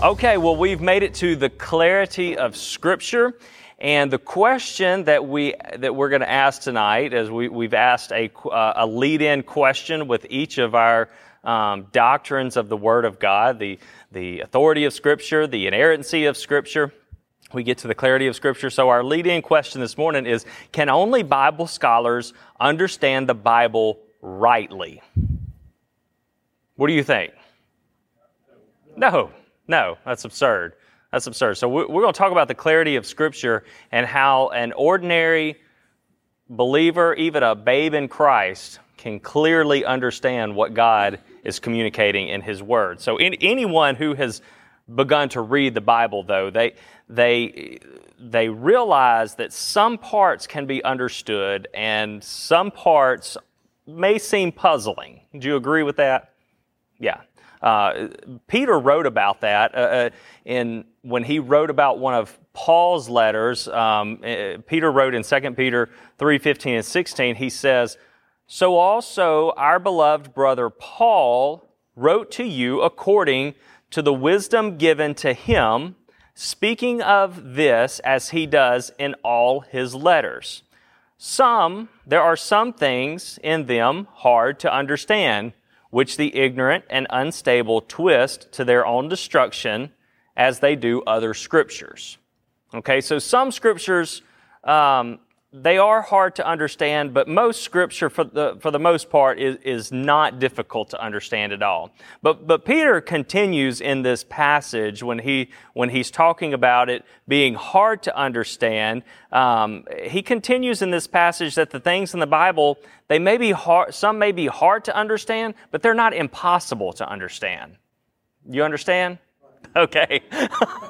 Okay, well, we've made it to the clarity of Scripture. And the question that we that we're going to ask tonight, as we, we've asked a, uh, a lead-in question with each of our um, doctrines of the Word of God, the the authority of Scripture, the inerrancy of Scripture. We get to the clarity of Scripture. So our lead-in question this morning is: Can only Bible scholars understand the Bible rightly? What do you think? No, no, that's absurd. That's absurd. So we're going to talk about the clarity of Scripture and how an ordinary believer, even a babe in Christ, can clearly understand what God is communicating in His Word. So in, anyone who has begun to read the Bible, though, they they they realize that some parts can be understood and some parts may seem puzzling. Do you agree with that? Yeah. Uh, Peter wrote about that uh, uh, in when he wrote about one of Paul's letters. Um, uh, Peter wrote in 2 Peter 3 15 and 16, he says, So also our beloved brother Paul wrote to you according to the wisdom given to him, speaking of this as he does in all his letters. Some, there are some things in them hard to understand which the ignorant and unstable twist to their own destruction as they do other scriptures. Okay, so some scriptures, um, they are hard to understand, but most scripture, for the, for the most part, is, is not difficult to understand at all. But, but Peter continues in this passage when, he, when he's talking about it being hard to understand. Um, he continues in this passage that the things in the Bible, they may be hard, some may be hard to understand, but they're not impossible to understand. You understand? okay?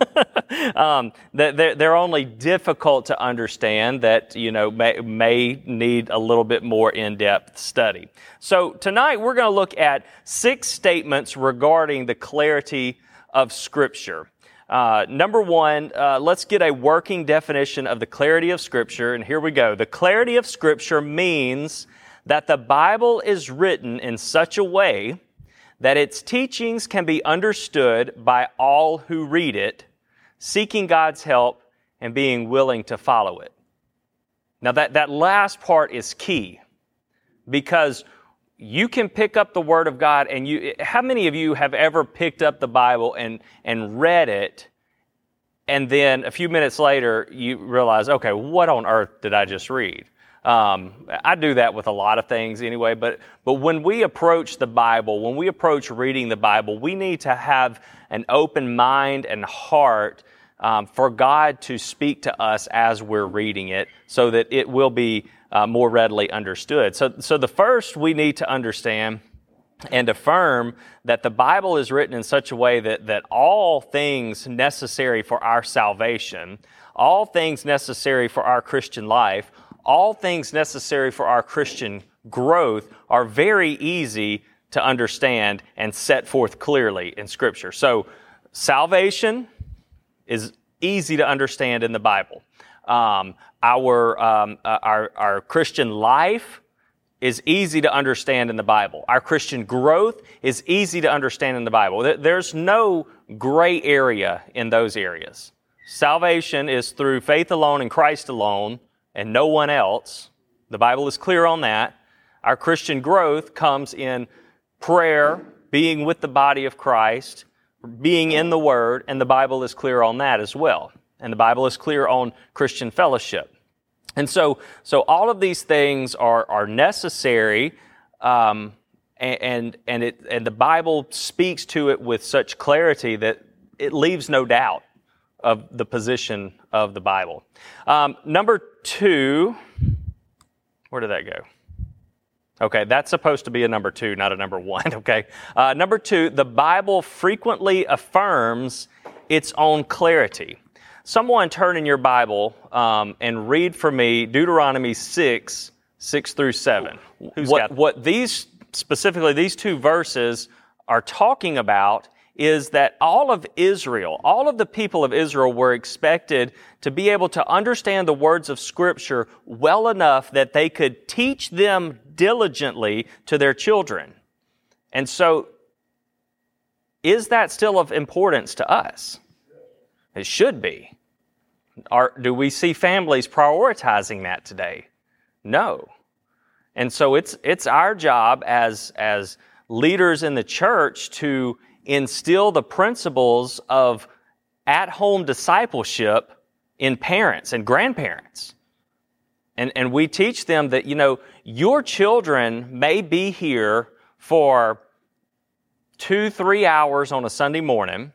um, they're, they're only difficult to understand that, you know, may, may need a little bit more in-depth study. So tonight we're going to look at six statements regarding the clarity of Scripture. Uh, number one, uh, let's get a working definition of the clarity of Scripture, and here we go. The clarity of Scripture means that the Bible is written in such a way that its teachings can be understood by all who read it, seeking God's help and being willing to follow it. Now, that, that last part is key because you can pick up the Word of God and you, how many of you have ever picked up the Bible and, and read it and then a few minutes later you realize, okay, what on earth did I just read? Um, I do that with a lot of things anyway, but, but when we approach the Bible, when we approach reading the Bible, we need to have an open mind and heart um, for God to speak to us as we're reading it so that it will be uh, more readily understood. So, so the first we need to understand and affirm that the Bible is written in such a way that, that all things necessary for our salvation, all things necessary for our Christian life, all things necessary for our Christian growth are very easy to understand and set forth clearly in Scripture. So, salvation is easy to understand in the Bible. Um, our, um, uh, our, our Christian life is easy to understand in the Bible. Our Christian growth is easy to understand in the Bible. There's no gray area in those areas. Salvation is through faith alone in Christ alone and no one else. The Bible is clear on that. Our Christian growth comes in prayer, being with the body of Christ, being in the Word, and the Bible is clear on that as well. And the Bible is clear on Christian fellowship. And so, so all of these things are, are necessary, um, and, and, it, and the Bible speaks to it with such clarity that it leaves no doubt of the position of the Bible. Um, number two, where did that go? Okay, that's supposed to be a number two, not a number one, okay? Uh, number two, the Bible frequently affirms its own clarity. Someone turn in your Bible um, and read for me Deuteronomy 6, 6 through 7. Who's what, what these, specifically these two verses, are talking about is that all of Israel, all of the people of Israel were expected to be able to understand the words of Scripture well enough that they could teach them diligently to their children. And so, is that still of importance to us? It should be. Are, do we see families prioritizing that today? No. And so it's, it's our job as, as leaders in the church to instill the principles of at home discipleship in parents and grandparents. And, and we teach them that, you know, your children may be here for two, three hours on a Sunday morning,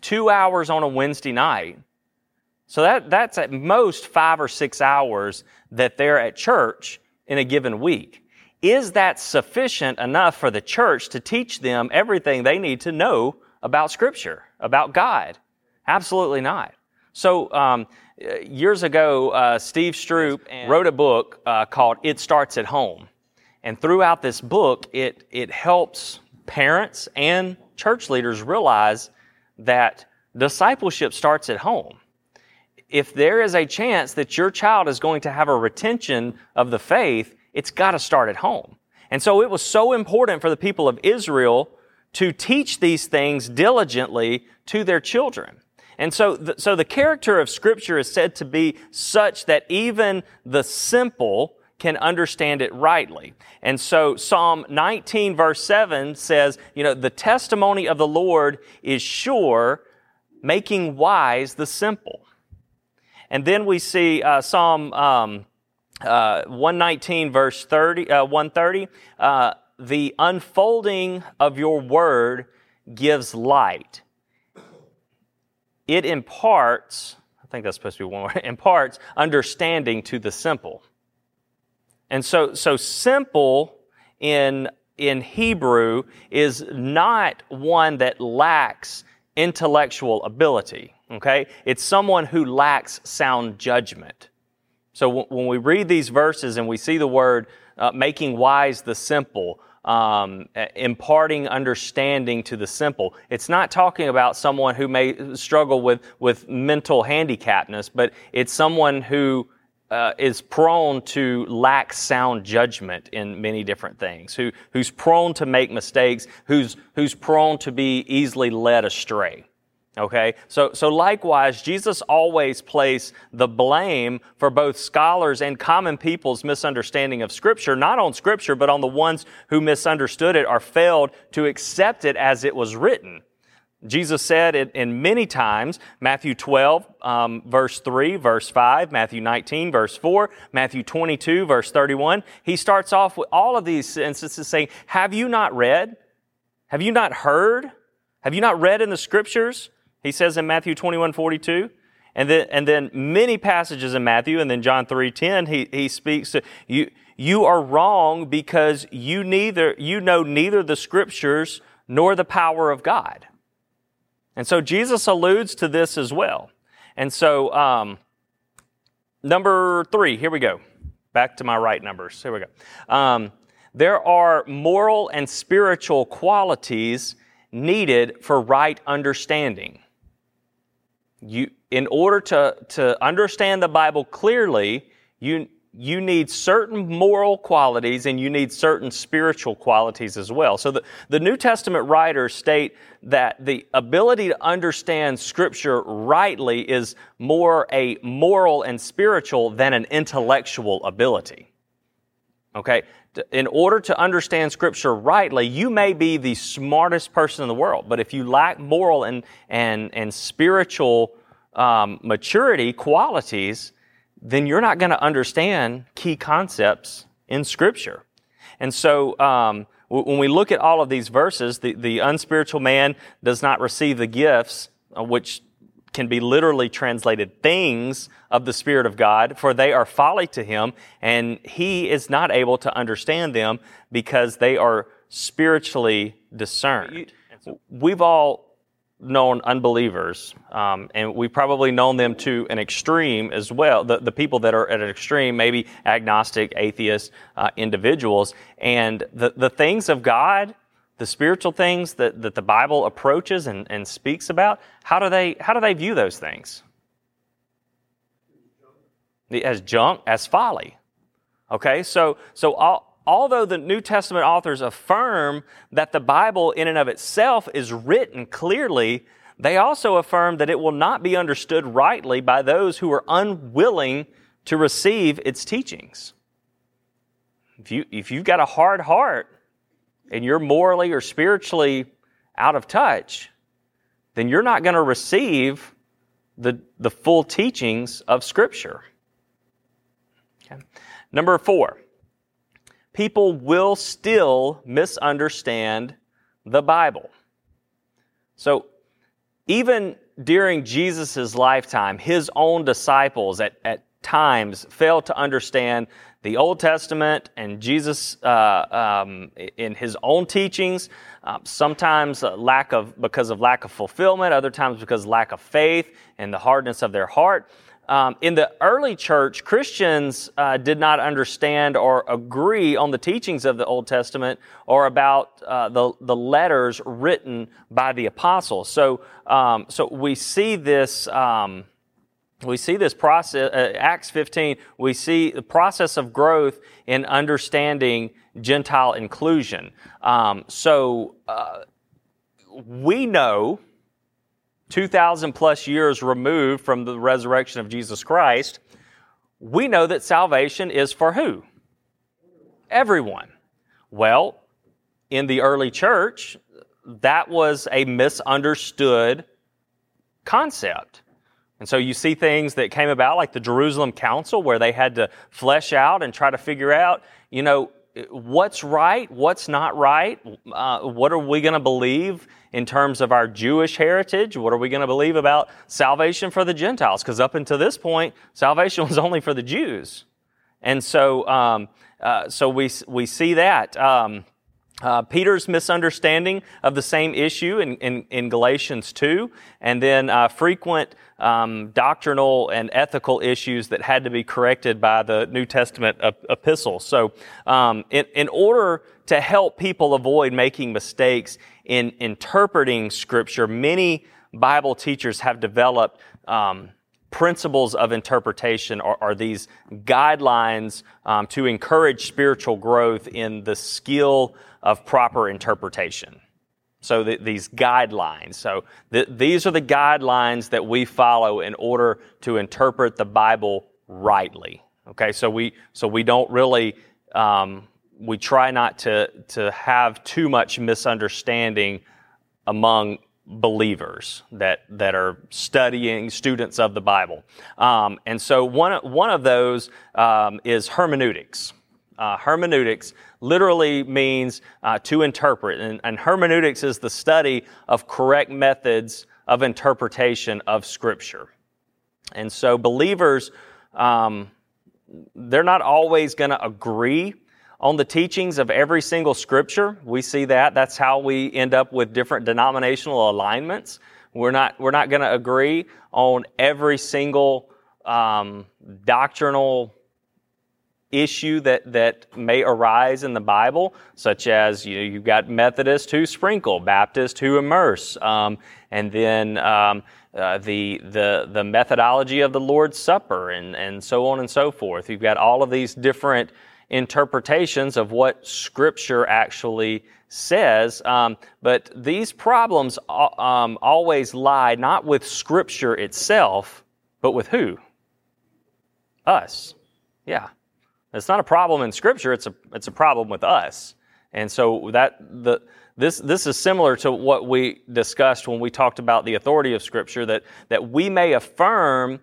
two hours on a Wednesday night. So that, that's at most five or six hours that they're at church in a given week. Is that sufficient enough for the church to teach them everything they need to know about Scripture, about God? Absolutely not. So, um, years ago, uh, Steve Stroope wrote a book uh, called It Starts at Home. And throughout this book, it, it helps parents and church leaders realize that discipleship starts at home. If there is a chance that your child is going to have a retention of the faith, it's got to start at home. And so it was so important for the people of Israel to teach these things diligently to their children. And so, the, so the character of Scripture is said to be such that even the simple can understand it rightly. And so Psalm 19 verse 7 says, you know, the testimony of the Lord is sure, making wise the simple. And then we see uh, Psalm um, uh, 119 verse 30, uh, 130, uh, the unfolding of your word gives light. It imparts, I think that's supposed to be one word, imparts understanding to the simple. And so, so simple in, in Hebrew is not one that lacks intellectual ability. Okay? It's someone who lacks sound judgment. So w- when we read these verses and we see the word uh, making wise the simple, um, imparting understanding to the simple. It's not talking about someone who may struggle with, with mental handicapness, but it's someone who uh, is prone to lack sound judgment in many different things, who, who's prone to make mistakes, who's, who's prone to be easily led astray. Okay? So, so likewise, Jesus always placed the blame for both scholars and common people's misunderstanding of Scripture, not on Scripture, but on the ones who misunderstood it or failed to accept it as it was written. Jesus said it in many times, Matthew 12, um, verse 3, verse 5, Matthew 19, verse 4, Matthew 22, verse 31. He starts off with all of these instances saying, Have you not read? Have you not heard? Have you not read in the scriptures? He says in Matthew 21, 42. And then, and then many passages in Matthew, and then John 3, 10, he, he speaks to you, you are wrong because you neither, you know neither the scriptures nor the power of God. And so Jesus alludes to this as well. And so, um, number three, here we go. Back to my right numbers. Here we go. Um, there are moral and spiritual qualities needed for right understanding. You, in order to, to understand the Bible clearly, you, you need certain moral qualities and you need certain spiritual qualities as well. So the, the New Testament writers state that the ability to understand Scripture rightly is more a moral and spiritual than an intellectual ability. Okay? In order to understand Scripture rightly, you may be the smartest person in the world, but if you lack moral and, and, and spiritual um, maturity qualities, then you're not going to understand key concepts in Scripture. And so, um, when we look at all of these verses, the, the unspiritual man does not receive the gifts, uh, which can be literally translated things of the Spirit of God, for they are folly to him, and he is not able to understand them because they are spiritually discerned. We've all known unbelievers, um, and we've probably known them to an extreme as well. The, the people that are at an extreme, maybe agnostic, atheist uh, individuals, and the, the things of God, the spiritual things that, that the Bible approaches and, and speaks about, how do they how do they view those things? As junk, as folly. Okay, so so all although the New Testament authors affirm that the Bible in and of itself is written clearly, they also affirm that it will not be understood rightly by those who are unwilling to receive its teachings. If, you, if you've got a hard heart and you're morally or spiritually out of touch, then you're not going to receive the, the full teachings of Scripture. Okay. Number four, people will still misunderstand the Bible. So, even during Jesus' lifetime, his own disciples at, at times failed to understand the Old Testament and Jesus uh, um, in his own teachings. Uh, sometimes lack of because of lack of fulfillment, other times because lack of faith and the hardness of their heart. Um, in the early church, Christians uh, did not understand or agree on the teachings of the Old Testament or about uh, the, the letters written by the apostles. So, um, so we see this. Um, we see this process, uh, Acts 15, we see the process of growth in understanding Gentile inclusion. Um, so uh, we know 2,000 plus years removed from the resurrection of Jesus Christ, we know that salvation is for who? Everyone. Well, in the early church, that was a misunderstood concept. And so you see things that came about like the Jerusalem Council where they had to flesh out and try to figure out, you know, what's right, what's not right, uh, what are we going to believe in terms of our Jewish heritage, what are we going to believe about salvation for the Gentiles? Because up until this point, salvation was only for the Jews. And so, um, uh, so we, we see that. Um, uh, Peter's misunderstanding of the same issue in, in, in Galatians 2, and then uh, frequent um, doctrinal and ethical issues that had to be corrected by the New Testament ep- epistles. So, um, in, in order to help people avoid making mistakes in interpreting Scripture, many Bible teachers have developed um, principles of interpretation or, these guidelines um, to encourage spiritual growth in the skill of proper interpretation. So the, these guidelines. So the, these are the guidelines that we follow in order to interpret the Bible rightly. Okay, so we so we don't really um, we try not to to have too much misunderstanding among believers that that are studying students of the Bible. Um, and so one one of those um, is hermeneutics. Uh, hermeneutics literally means uh, to interpret, and, and, hermeneutics is the study of correct methods of interpretation of Scripture. And so, believers, um, they're not always going to agree on the teachings of every single Scripture. We see that. That's how we end up with different denominational alignments. We're not, we're not going to agree on every single um, doctrinal issue that, that may arise in the Bible, such as you know, you've got Methodists who sprinkle, Baptists who immerse, um, and then um, uh, the, the, the methodology of the Lord's Supper, and, and so on and so forth. You've got all of these different interpretations of what Scripture actually says. Um, but these problems uh, um, always lie not with Scripture itself, but with who? Us. Yeah. It's not a problem in Scripture, it's a, it's a problem with us. And so that the this this is similar to what we discussed when we talked about the authority of Scripture, that, that we may affirm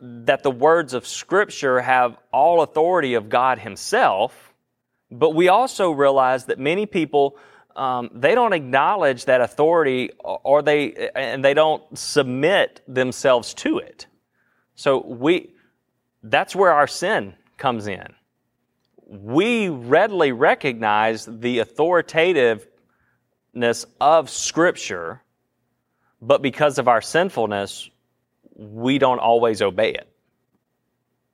that the words of Scripture have all authority of God Himself, but we also realize that many people um, they don't acknowledge that authority or they and they don't submit themselves to it. So we that's where our sin comes in we readily recognize the authoritativeness of Scripture, but because of our sinfulness, we don't always obey it.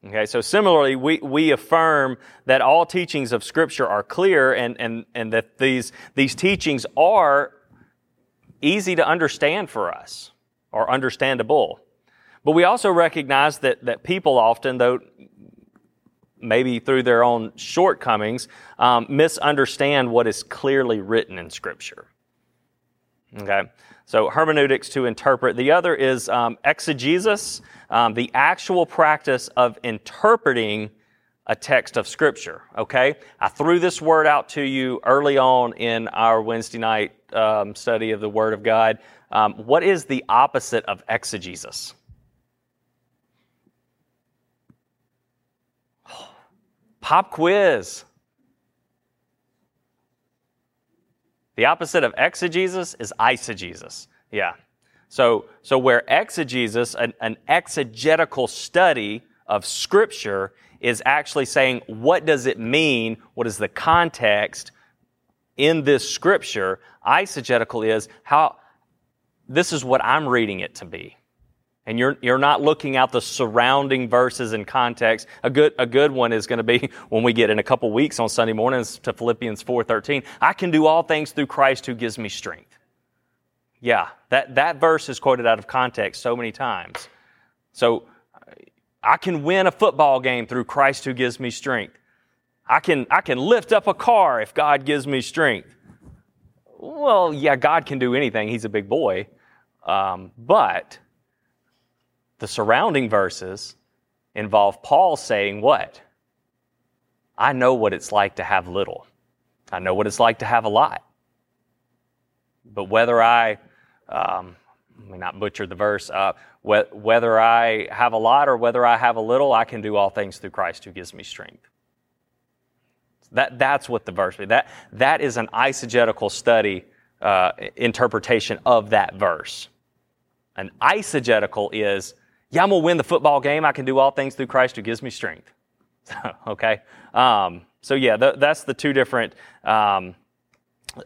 Okay, so similarly, we, we affirm that all teachings of Scripture are clear and, and, and that these, these teachings are easy to understand for us or understandable. But we also recognize that, that people often, though maybe through their own shortcomings, um, misunderstand what is clearly written in Scripture. Okay, so hermeneutics to interpret. The other is um, exegesis, um, the actual practice of interpreting a text of Scripture. Okay, I threw this word out to you early on in our Wednesday night um, study of the Word of God. Um, what is the opposite of exegesis? Pop quiz. The opposite of exegesis is eisegesis. Yeah. So, so where exegesis, an, an exegetical study of Scripture, is actually saying, what does it mean? What is the context in this Scripture? Eisegetical is how, this is what I'm reading it to be and you're, you're not looking out the surrounding verses and context. A good, a good one is going to be when we get in a couple weeks on Sunday mornings to Philippians 4.13. I can do all things through Christ who gives me strength. Yeah, that, that verse is quoted out of context so many times. So I can win a football game through Christ who gives me strength. I can, I can lift up a car if God gives me strength. Well, yeah, God can do anything. He's a big boy. Um, but the surrounding verses involve Paul saying, What? I know what it's like to have little. I know what it's like to have a lot. But whether I, um, let me not butcher the verse, uh, wh- whether I have a lot or whether I have a little, I can do all things through Christ who gives me strength. That, that's what the verse means. That, that is an eisegetical study, uh, interpretation of that verse. An eisegetical is yeah, I'm going to win the football game. I can do all things through Christ who gives me strength. okay? Um, so, yeah, th- that's the two different um,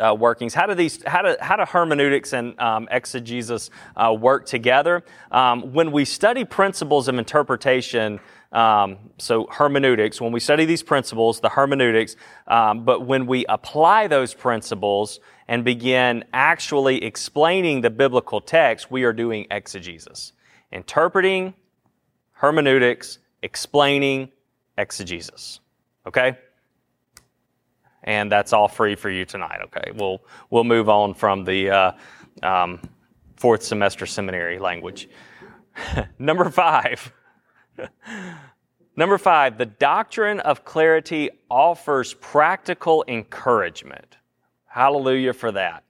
uh, workings. How do these, how do, how do hermeneutics and um, exegesis uh, work together? Um, when we study principles of interpretation, um, so hermeneutics, when we study these principles, the hermeneutics, um, but when we apply those principles and begin actually explaining the biblical text, we are doing exegesis interpreting, hermeneutics, explaining, exegesis. Okay? And that's all free for you tonight. Okay, we'll we'll move on from the uh, um, fourth semester seminary language. Number five. Number five, the doctrine of clarity offers practical encouragement. Hallelujah for that.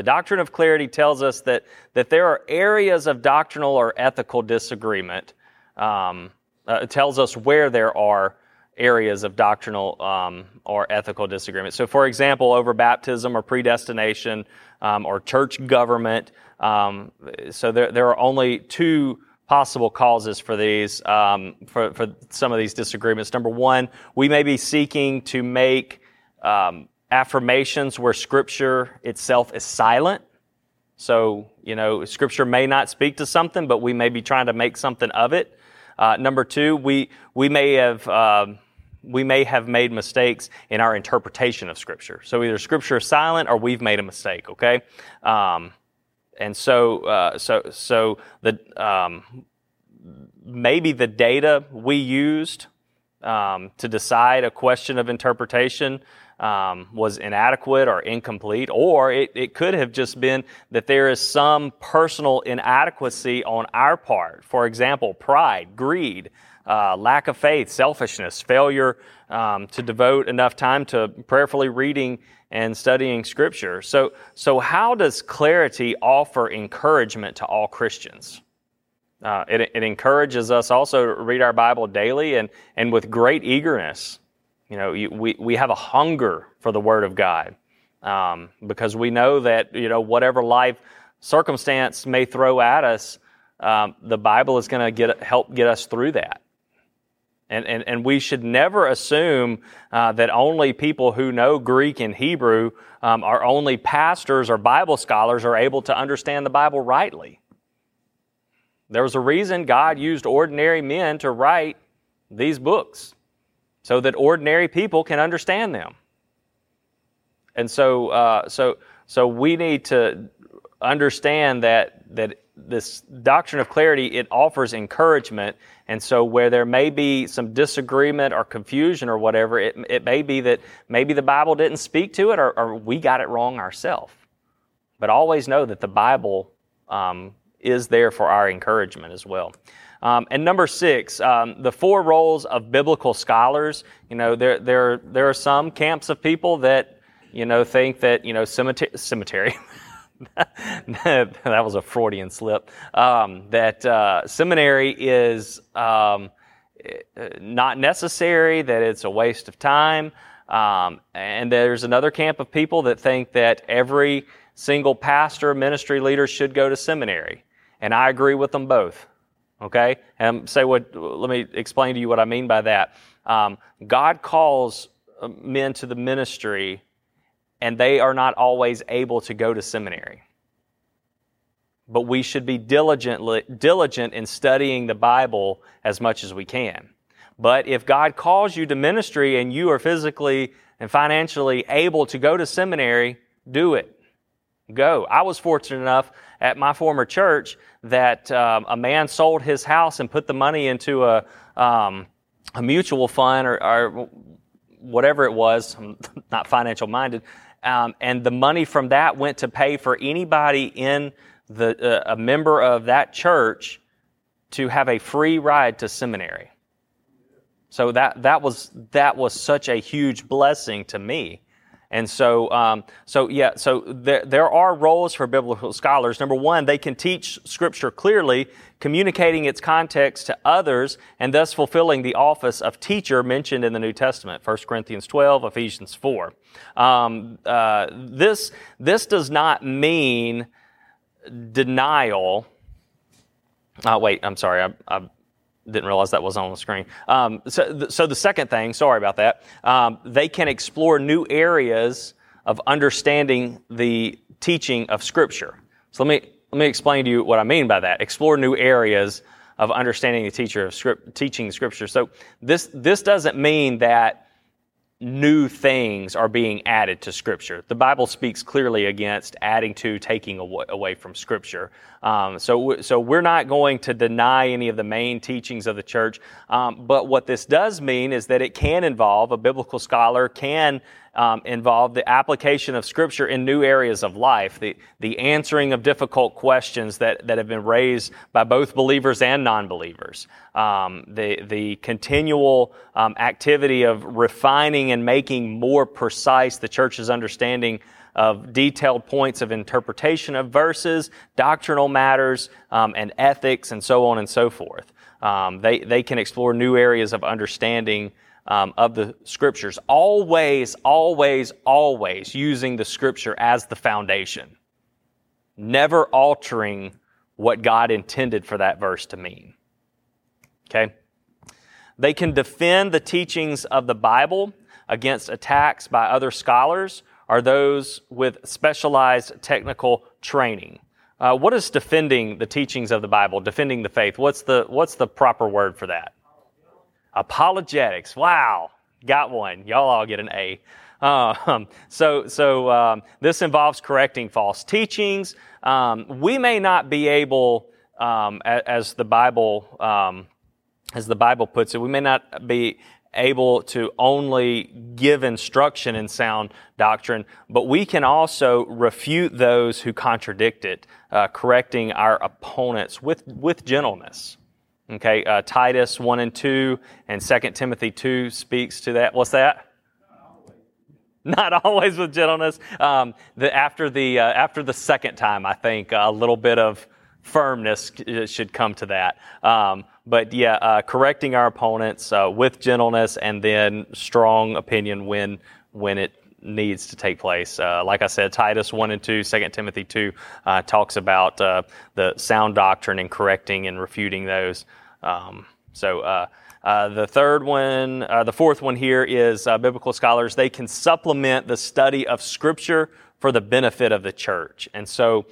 The doctrine of clarity tells us that, that there are areas of doctrinal or ethical disagreement. Um, uh, it tells us where there are areas of doctrinal um, or ethical disagreement. So, for example, over baptism or predestination um, or church government. Um, so, there, there are only two possible causes for these, um, for, for some of these disagreements. Number one, we may be seeking to make um, affirmations where Scripture itself is silent. So, you know, Scripture may not speak to something, but we may be trying to make something of it. Uh, number two, we, we may have. Um, we may have made mistakes in our interpretation of Scripture. So either Scripture is silent or we've made a mistake. Okay, um, and so uh, so so the um, maybe the data we used um, to decide a question of interpretation um, was inadequate or incomplete, or it, it could have just been that there is some personal inadequacy on our part. For example, pride, greed, uh, lack of faith, selfishness, failure um, to devote enough time to prayerfully reading and studying Scripture. So, so how does clarity offer encouragement to all Christians? Uh, it, it encourages us also to read our Bible daily and, and with great eagerness. You know, we, we have a hunger for the Word of God um, because we know that, you know, whatever life circumstance may throw at us, um, the Bible is going to get help get us through that. And, and, and we should never assume uh, that only people who know Greek and Hebrew um, are only pastors or Bible scholars are able to understand the Bible rightly. There was a reason God used ordinary men to write these books so that ordinary people can understand them. And so, uh, so, so we need to understand that that this doctrine of clarity it offers encouragement, and so where there may be some disagreement or confusion or whatever, it it may be that maybe the Bible didn't speak to it or, or we got it wrong ourselves. But always know that the Bible um, is there for our encouragement as well. Um, and number six, um, the four roles of biblical scholars. You know, there there there are some camps of people that you know think that you know cemetery. cemetery that was a Freudian slip. Um, that uh, seminary is um, not necessary. That it's a waste of time. Um, and there's another camp of people that think that every single pastor, ministry leader should go to seminary. And I agree with them both. Okay? And say what, let me explain to you what I mean by that. Um, God calls uh, men to the ministry, and they are not always able to go to seminary. But we should be diligent, diligent in studying the Bible as much as we can. But if God calls you to ministry and you are physically and financially able to go to seminary, do it. Go. I was fortunate enough at my former church that um, a man sold his house and put the money into a, um, a mutual fund or, or, whatever it was. I'm not financial minded. Um, and the money from that went to pay for anybody in the uh, a member of that church to have a free ride to seminary. So that that was that was such a huge blessing to me. And so, um, so yeah, so there, there are roles for biblical scholars. Number one, they can teach Scripture clearly, communicating its context to others, and thus fulfilling the office of teacher mentioned in the New Testament, 1 Corinthians 12, Ephesians 4. Um, uh, this, this does not mean denial. Uh, wait, I'm sorry, I, I didn't realize that was on the screen. Um, so, so the second thing, sorry about that, um, they can explore new areas of understanding the teaching of Scripture. So let me let me explain to you what I mean by that. Explore new areas of understanding the teacher of script, teaching Scripture. So this this doesn't mean that new things are being added to Scripture. The Bible speaks clearly against adding to, taking away from Scripture. Um, so, so we're not going to deny any of the main teachings of the church. Um, but what this does mean is that it can involve a biblical scholar can um, involve the application of Scripture in new areas of life, the, the answering of difficult questions that, that have been raised by both believers and non believers, um, the, the continual um, activity of refining and making more precise the church's understanding of detailed points of interpretation of verses, doctrinal matters, um, and ethics, and so on and so forth. Um, they, they can explore new areas of understanding um, of the scriptures. Always, always, always using the scripture as the foundation. Never altering what God intended for that verse to mean. Okay? They can defend the teachings of the Bible against attacks by other scholars or those with specialized technical training. Uh, what is defending the teachings of the Bible, defending the faith? What's the, what's the proper word for that? Apologetics. Wow, got one. Y'all all get an A. Um, so, so um, this involves correcting false teachings. Um, we may not be able, um, as, the Bible, um, as the Bible puts it, we may not be able to only give instruction in sound doctrine, but we can also refute those who contradict it, uh, correcting our opponents with with gentleness. Okay, uh, Titus 1 and 2 and 2 Timothy 2 speaks to that. What's that? Not always with gentleness. Um, the, after, the, uh, after the second time, I think a little bit of firmness should come to that. Um, but yeah, uh, correcting our opponents uh, with gentleness and then strong opinion when, when it needs to take place. Uh, like I said, Titus 1 and 2, 2 Timothy 2 uh, talks about uh, the sound doctrine and correcting and refuting those. Um, so uh, uh, the third one, uh, the fourth one here is uh, biblical scholars. They can supplement the study of Scripture for the benefit of the church. And so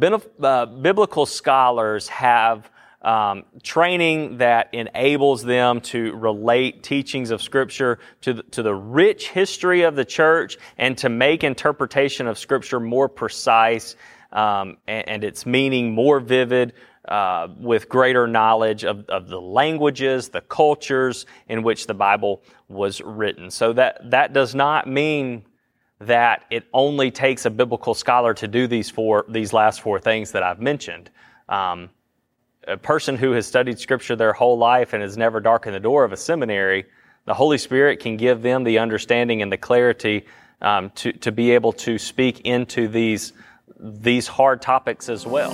uh, biblical scholars have um, training that enables them to relate teachings of Scripture to the, to the rich history of the church and to make interpretation of Scripture more precise um, and, and, its meaning more vivid. Uh, with greater knowledge of, of the languages, the cultures in which the Bible was written. So that, that does not mean that it only takes a biblical scholar to do these four, these last four things that I've mentioned. Um, a person who has studied Scripture their whole life and has never darkened the door of a seminary, the Holy Spirit can give them the understanding and the clarity um, to, to be able to speak into these, these hard topics as well.